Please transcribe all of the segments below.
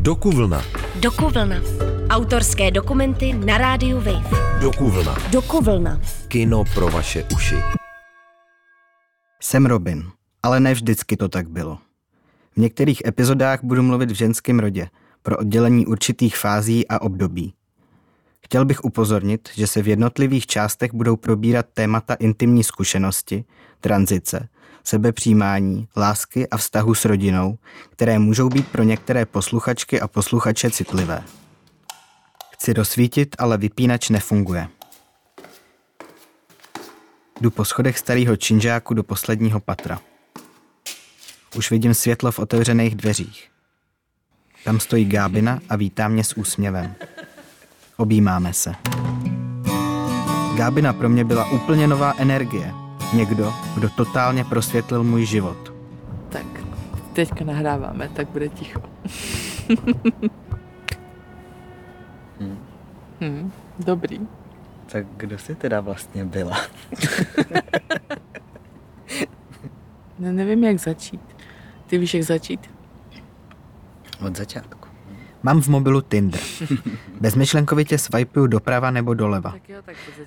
Dokuvlna. Dokuvlna. Autorské dokumenty na rádiu Wave. Dokuvlna. Dokuvlna. Kino pro vaše uši. Jsem Robin, ale ne vždycky to tak bylo. V některých epizodách budu mluvit v ženském rodě, pro oddělení určitých fází a období. Chtěl bych upozornit, že se v jednotlivých částech budou probírat témata intimní zkušenosti, tranzice, sebepřijímání, lásky a vztahu s rodinou, které můžou být pro některé posluchačky a posluchače citlivé. Chci rozsvítit, ale vypínač nefunguje. Jdu po schodech starého činžáku do posledního patra. Už vidím světlo v otevřených dveřích. Tam stojí Gábina a vítá mě s úsměvem. Objímáme se. Gábina pro mě byla úplně nová energie. Někdo, kdo totálně prosvětlil můj život. Tak, teďka nahráváme, tak bude ticho. Hmm. Hmm, dobrý. Tak kdo jsi teda vlastně byla? Ne, nevím, jak začít. Ty víš, jak začít? Od začátku. Mám v mobilu Tinder. Bezmyšlenkovitě swipeuju doprava nebo doleva.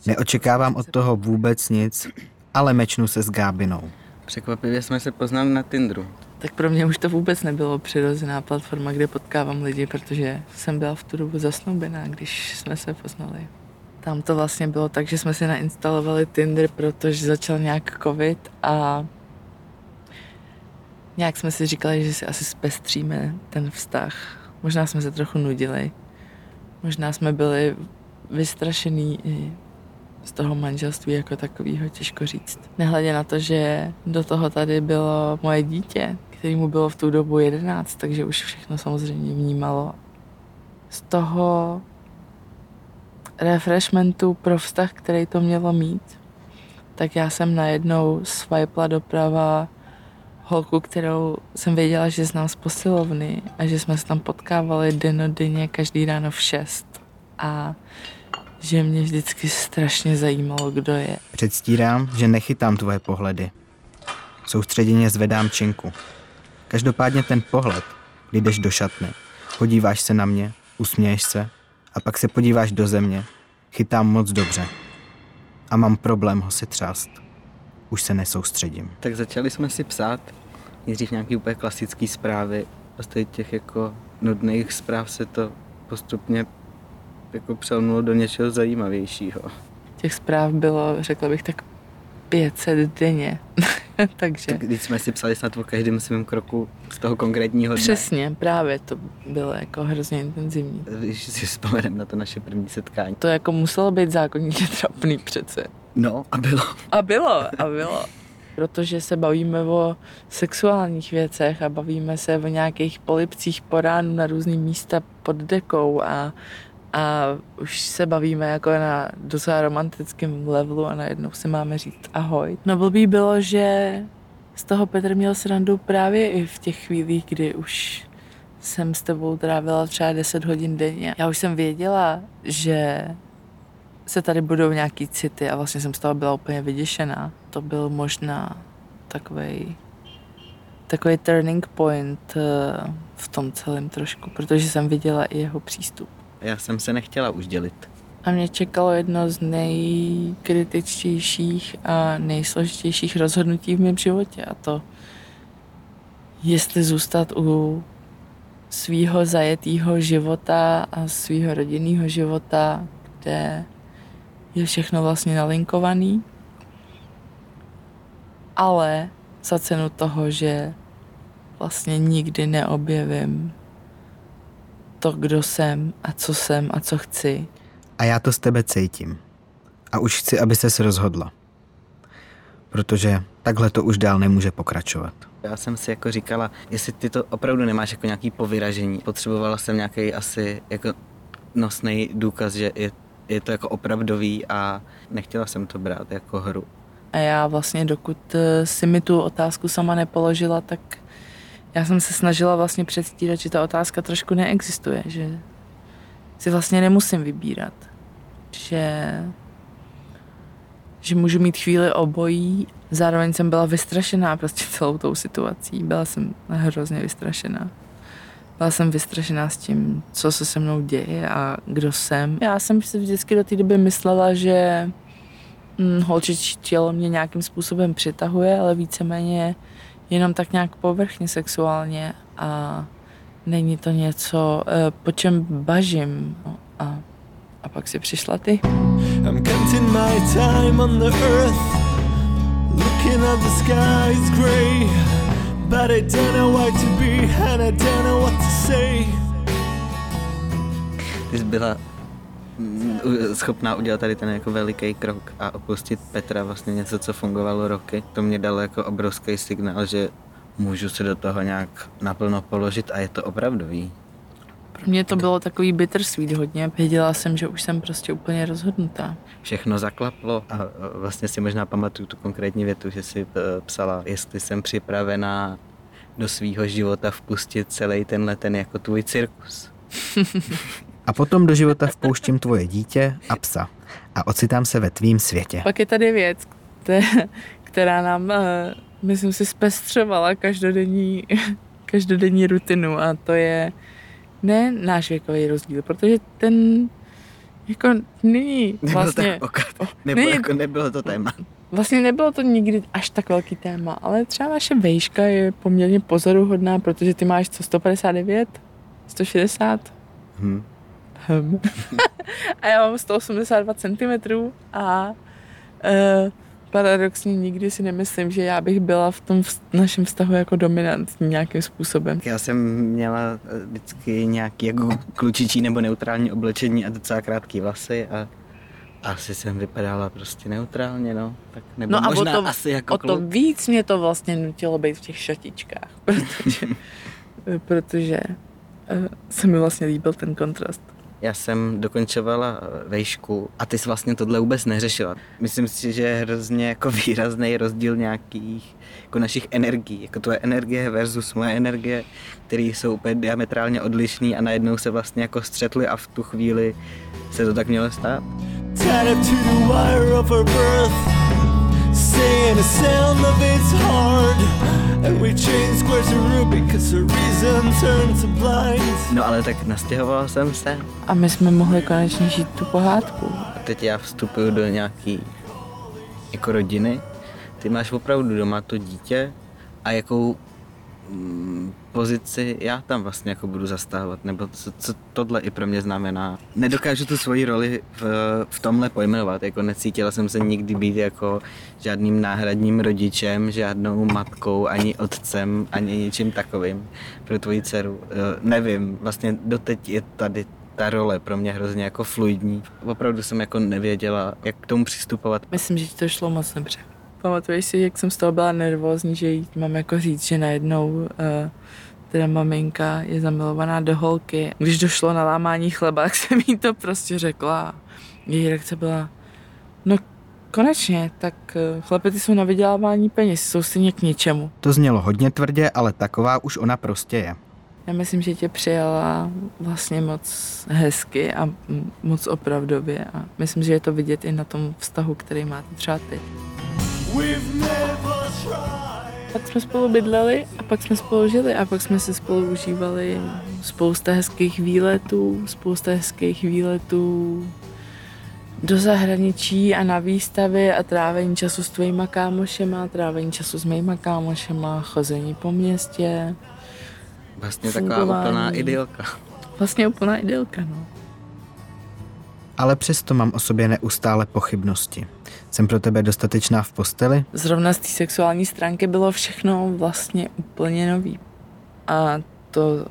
Neočekávám od toho vůbec nic, ale mečnu se s Gábinou. Překvapivě jsme se poznali na Tinderu. Tak pro mě už to vůbec nebylo přirozená platforma, kde potkávám lidi, protože jsem byla v tu dobu zasnoubená, když jsme se poznali. Tam to vlastně bylo tak, že jsme si nainstalovali Tinder, protože začal nějak covid a nějak jsme si říkali, že si asi zpestříme ten vztah. Možná jsme se trochu nudili. Možná jsme byli vystrašený i z toho manželství jako takového, těžko říct. Nehledě na to, že do toho tady bylo moje dítě, který mu bylo v tu dobu 11, takže už všechno samozřejmě vnímalo. Z toho refreshmentu pro vztah, který to mělo mít, tak já jsem najednou swipela doprava holku, kterou jsem věděla, že znám z posilovny a že jsme se tam potkávali denodenně každý ráno v 6. A že mě vždycky strašně zajímalo, kdo je. Předstírám, že nechytám tvoje pohledy. Soustředěně zvedám činku. Každopádně ten pohled, kdy jdeš do šatny, podíváš se na mě, usměješ se a pak se podíváš do země, chytám moc dobře. A mám problém ho si třást. Už se nesoustředím. Tak začali jsme si psát nejdřív nějaký úplně klasický zprávy. A z těch jako nudných zpráv se to postupně jako přelnulo do něčeho zajímavějšího. Těch zpráv bylo, řekla bych, tak 500 denně. Takže Tak když jsme si psali snad o každém svém kroku z toho konkrétního dne. přesně, právě to bylo jako hrozně intenzivní. Když si vzpomeneme na to naše první setkání. To jako muselo být zákonitě trapný přece. No a bylo. A bylo, a bylo. Protože se bavíme o sexuálních věcech a bavíme se o nějakých polipcích po ránu na různý místa pod dekou a, a už se bavíme jako na docela romantickém levelu a najednou si máme říct ahoj. No blbý bylo, že z toho Petr měl srandu právě i v těch chvílích, kdy už jsem s tebou trávila třeba 10 hodin denně. Já už jsem věděla, že se tady budou nějaký city a vlastně jsem z toho byla úplně vyděšená. To byl možná takový takový turning point eh, v tom celém trošku, protože jsem viděla i jeho přístup. Já jsem se nechtěla už dělit. A mě čekalo jedno z nejkritičtějších a nejsložitějších rozhodnutí v mém životě a to jestli zůstat u svýho zajetého života a svýho rodinného života, kde je všechno vlastně nalinkovaný, ale za cenu toho, že vlastně nikdy neobjevím to, kdo jsem a co jsem a co chci. A já to z tebe cítím. A už chci, aby ses rozhodla. Protože takhle to už dál nemůže pokračovat. Já jsem si jako říkala, jestli ty to opravdu nemáš jako nějaký povyražení. Potřebovala jsem nějaký asi jako nosný důkaz, že je, je to jako opravdový a nechtěla jsem to brát jako hru. A já vlastně, dokud eh, si mi tu otázku sama nepoložila, tak já jsem se snažila vlastně předstírat, že ta otázka trošku neexistuje, že si vlastně nemusím vybírat. Že, že můžu mít chvíli obojí. Zároveň jsem byla vystrašená prostě celou tou situací. Byla jsem hrozně vystrašená. Byla jsem vystrašená s tím, co se se mnou děje a kdo jsem. Já jsem si vždycky do té doby myslela, že hm, holčičí tělo mě nějakým způsobem přitahuje, ale víceméně jenom tak nějak povrchně sexuálně a není to něco, eh, po čem bažím. A, a pak si přišla ty. I'm counting my time on the earth Looking at the sky is grey But I don't know why to be And I don't know what to say Ty jsi byla schopná udělat tady ten jako veliký krok a opustit Petra vlastně něco, co fungovalo roky. To mě dalo jako obrovský signál, že můžu se do toho nějak naplno položit a je to opravdový. Pro mě to bylo takový bittersweet hodně. Věděla jsem, že už jsem prostě úplně rozhodnutá. Všechno zaklaplo a vlastně si možná pamatuju tu konkrétní větu, že si e, psala, jestli jsem připravená do svýho života vpustit celý tenhle ten jako tvůj cirkus. a potom do života vpouštím tvoje dítě a psa a ocitám se ve tvým světě. Pak je tady věc, která nám, e, myslím si, zpestřovala každodenní, každodenní rutinu a to je ne náš věkový rozdíl, protože ten jako není vlastně... Nebylo, nebo není, jako nebylo to téma. Vlastně nebylo to nikdy až tak velký téma, ale třeba naše vejška je poměrně pozoruhodná, protože ty máš co, 159? 160? Hm. Hm. a já mám 182 cm a uh, paradoxně nikdy si nemyslím, že já bych byla v tom v našem vztahu jako dominantní nějakým způsobem. Já jsem měla eh, vždycky nějaký jako klučičí nebo neutrální oblečení a docela krátké vlasy a asi jsem vypadala prostě neutrálně, no. Tak nebo no a možná o to, asi jako o to víc mě to vlastně nutilo být v těch šatičkách, protože, protože uh, se mi vlastně líbil ten kontrast. Já jsem dokončovala eh, vejšku a ty jsi vlastně tohle vůbec neřešila. Myslím si, že je hrozně jako výrazný rozdíl nějakých jako našich energií. Jako tvoje energie versus moje energie, které jsou úplně diametrálně odlišné a najednou se vlastně jako střetly a v tu chvíli se to tak mělo stát. Saying the sound of it's hard And we change squares to Rubik Cause the reason turns to blind No ale tak nastěhoval jsem se. A my jsme mohli konečně žít tu pohádku. A teď já vstupuju do nějaký jako rodiny. Ty máš opravdu doma to dítě a jakou pozici já tam vlastně jako budu zastávat, nebo co, co tohle i pro mě znamená. Nedokážu tu svoji roli v, v tomhle pojmenovat, jako necítila jsem se nikdy být jako žádným náhradním rodičem, žádnou matkou, ani otcem, ani ničím takovým pro tvoji dceru. Eh, nevím, vlastně doteď je tady ta role pro mě hrozně jako fluidní. Opravdu jsem jako nevěděla, jak k tomu přistupovat. Myslím, že ti to šlo moc dobře. Pamatuješ si, jak jsem z toho byla nervózní, že jí mám jako říct, že najednou uh, teda maminka je zamilovaná do holky. Když došlo na lámání chleba, tak jsem jí to prostě řekla. Její reakce byla, no konečně, tak eh, chlapety jsou na vydělávání peněz, jsou stejně k ničemu. To znělo hodně tvrdě, ale taková už ona prostě je. Já myslím, že tě přijala vlastně moc hezky a moc opravdově a myslím, že je to vidět i na tom vztahu, který máte třeba ty. Pak jsme spolu bydleli a pak jsme spolu žili a pak jsme se spolu užívali spousta hezkých výletů, spousta hezkých výletů do zahraničí a na výstavy a trávení času s tvojima kámošema, trávení času s mýma kámošema, chození po městě. Vlastně fungování. taková úplná idylka. Vlastně úplná idylka, no ale přesto mám o sobě neustále pochybnosti. Jsem pro tebe dostatečná v posteli? Zrovna z té sexuální stránky bylo všechno vlastně úplně nový. A to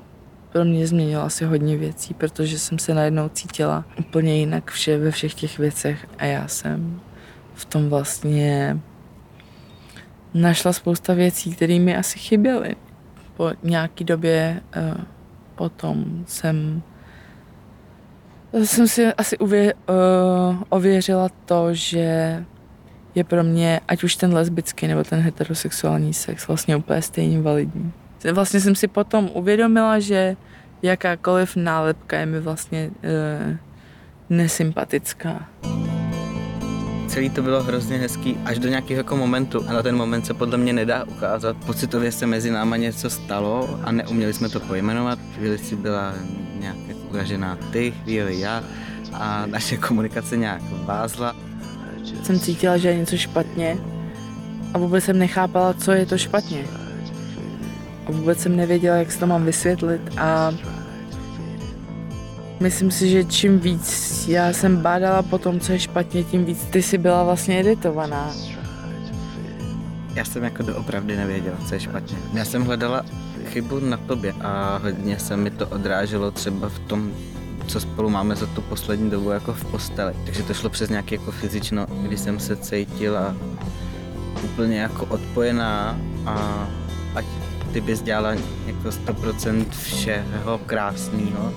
pro mě změnilo asi hodně věcí, protože jsem se najednou cítila úplně jinak vše ve všech těch věcech a já jsem v tom vlastně našla spousta věcí, které mi asi chyběly. Po nějaký době uh, potom jsem jsem si asi uvě, uh, ověřila to, že je pro mě, ať už ten lesbický nebo ten heterosexuální sex, vlastně úplně stejně validní. Vlastně jsem si potom uvědomila, že jakákoliv nálepka je mi vlastně uh, nesympatická. celý to bylo hrozně hezký až do nějakého jako momentu. A na ten moment se podle mě nedá ukázat. Pocitově se mezi náma něco stalo a neuměli jsme to pojmenovat. Chvíli si byla nějak jako uražená ty, chvíli já a naše komunikace nějak vázla. Jsem cítila, že je něco špatně a vůbec jsem nechápala, co je to špatně. A vůbec jsem nevěděla, jak se to mám vysvětlit a myslím si, že čím víc já jsem bádala po tom, co je špatně, tím víc ty si byla vlastně editovaná. Já jsem jako doopravdy nevěděla, co je špatně. Já jsem hledala chybu na tobě a hodně se mi to odráželo třeba v tom, co spolu máme za tu poslední dobu jako v posteli. Takže to šlo přes nějaké jako fyzično, kdy jsem se cítila úplně jako odpojená a ať ty bys dělala jako 100% všeho krásného,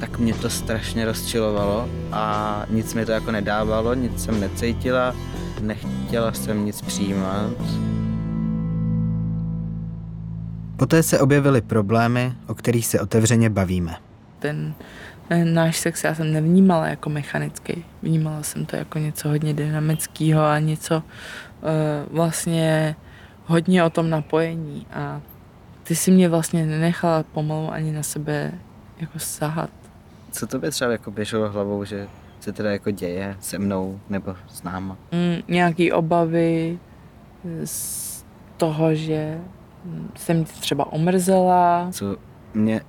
tak mě to strašně rozčilovalo a nic mi to jako nedávalo, nic jsem necítila, nechtěla jsem nic přijímat. Poté se objevily problémy, o kterých se otevřeně bavíme. Ten eh, náš sex já jsem nevnímala jako mechanický. Vnímala jsem to jako něco hodně dynamického a něco uh, vlastně hodně o tom napojení a ty si mě vlastně nenechala pomalu ani na sebe jako sahat. Co to by třeba jako běželo hlavou, že se teda jako děje se mnou nebo s náma? Mm, nějaký obavy z toho, že jsem třeba omrzela. Co mě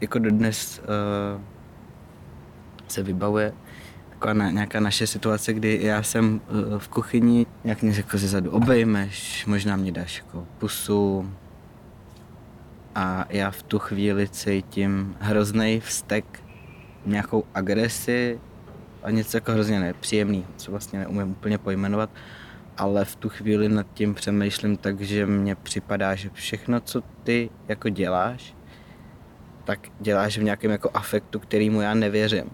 jako dodnes uh, se vybavuje taková na, nějaká naše situace, kdy já jsem uh, v kuchyni, jak mě řekl ze zadu obejmeš, možná mě dáš jako pusu, a já v tu chvíli cítím hrozný vztek, nějakou agresi a něco jako hrozně nepříjemný, co vlastně neumím úplně pojmenovat, ale v tu chvíli nad tím přemýšlím tak, že mně připadá, že všechno, co ty jako děláš, tak děláš v nějakém jako afektu, kterýmu já nevěřím.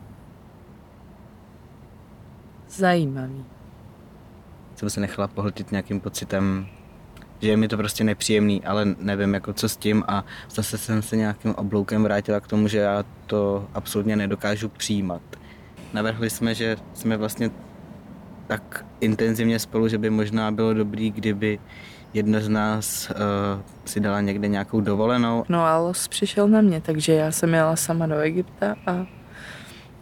Zajímavý. Jsem se nechala pohltit nějakým pocitem že je mi to prostě nepříjemný, ale nevím jako co s tím a zase jsem se nějakým obloukem vrátila k tomu, že já to absolutně nedokážu přijímat. Navrhli jsme, že jsme vlastně tak intenzivně spolu, že by možná bylo dobrý, kdyby jedna z nás uh, si dala někde nějakou dovolenou. No a los přišel na mě, takže já jsem jela sama do Egypta a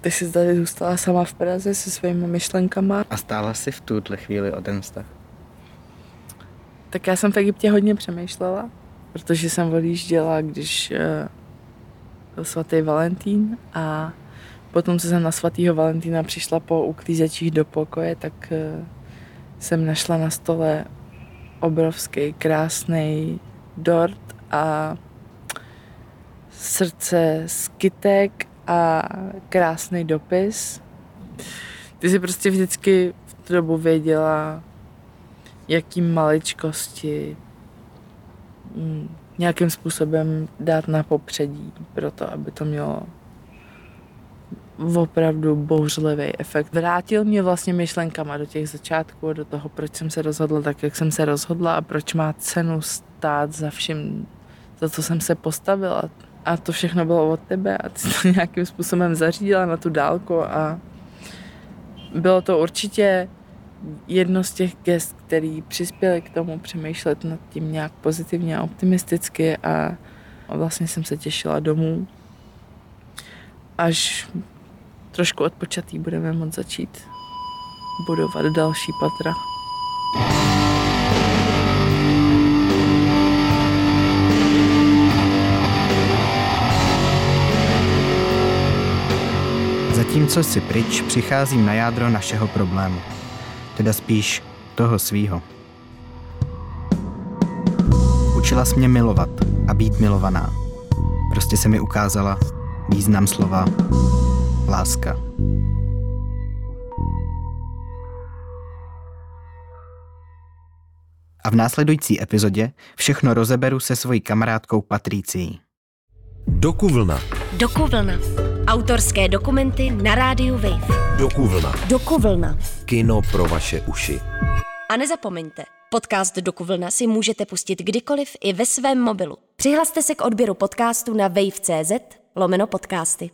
ty jsi tady zůstala sama v Praze se svými myšlenkama. A stála si v tuhle chvíli o ten vztah? Tak já jsem v Egyptě hodně přemýšlela, protože jsem odjížděla, když uh, byl svatý Valentín a potom, co jsem na svatýho Valentína přišla po uklízečích do pokoje, tak uh, jsem našla na stole obrovský, krásný dort a srdce z kytek a krásný dopis. Ty si prostě vždycky v tu dobu věděla, jaký maličkosti mm, nějakým způsobem dát na popředí, proto aby to mělo opravdu bouřlivý efekt. Vrátil mě vlastně myšlenkama do těch začátků, do toho, proč jsem se rozhodla tak, jak jsem se rozhodla a proč má cenu stát za vším, za co jsem se postavila. A to všechno bylo od tebe a ty to nějakým způsobem zařídila na tu dálku a bylo to určitě jedno z těch gest, který přispěly k tomu přemýšlet nad tím nějak pozitivně a optimisticky a vlastně jsem se těšila domů. Až trošku odpočatý budeme moct začít budovat další patra. Zatímco si pryč, přicházím na jádro našeho problému teda spíš toho svýho. Učila jsi mě milovat a být milovaná. Prostě se mi ukázala význam slova láska. A v následující epizodě všechno rozeberu se svojí kamarádkou Patricií. Dokuvlna. Dokuvlna. Autorské dokumenty na rádiu Wave. Dokuvlna. Dokuvlna. Kino pro vaše uši. A nezapomeňte, podcast Dokuvlna si můžete pustit kdykoliv i ve svém mobilu. Přihlaste se k odběru podcastu na wave.cz lomeno podcasty.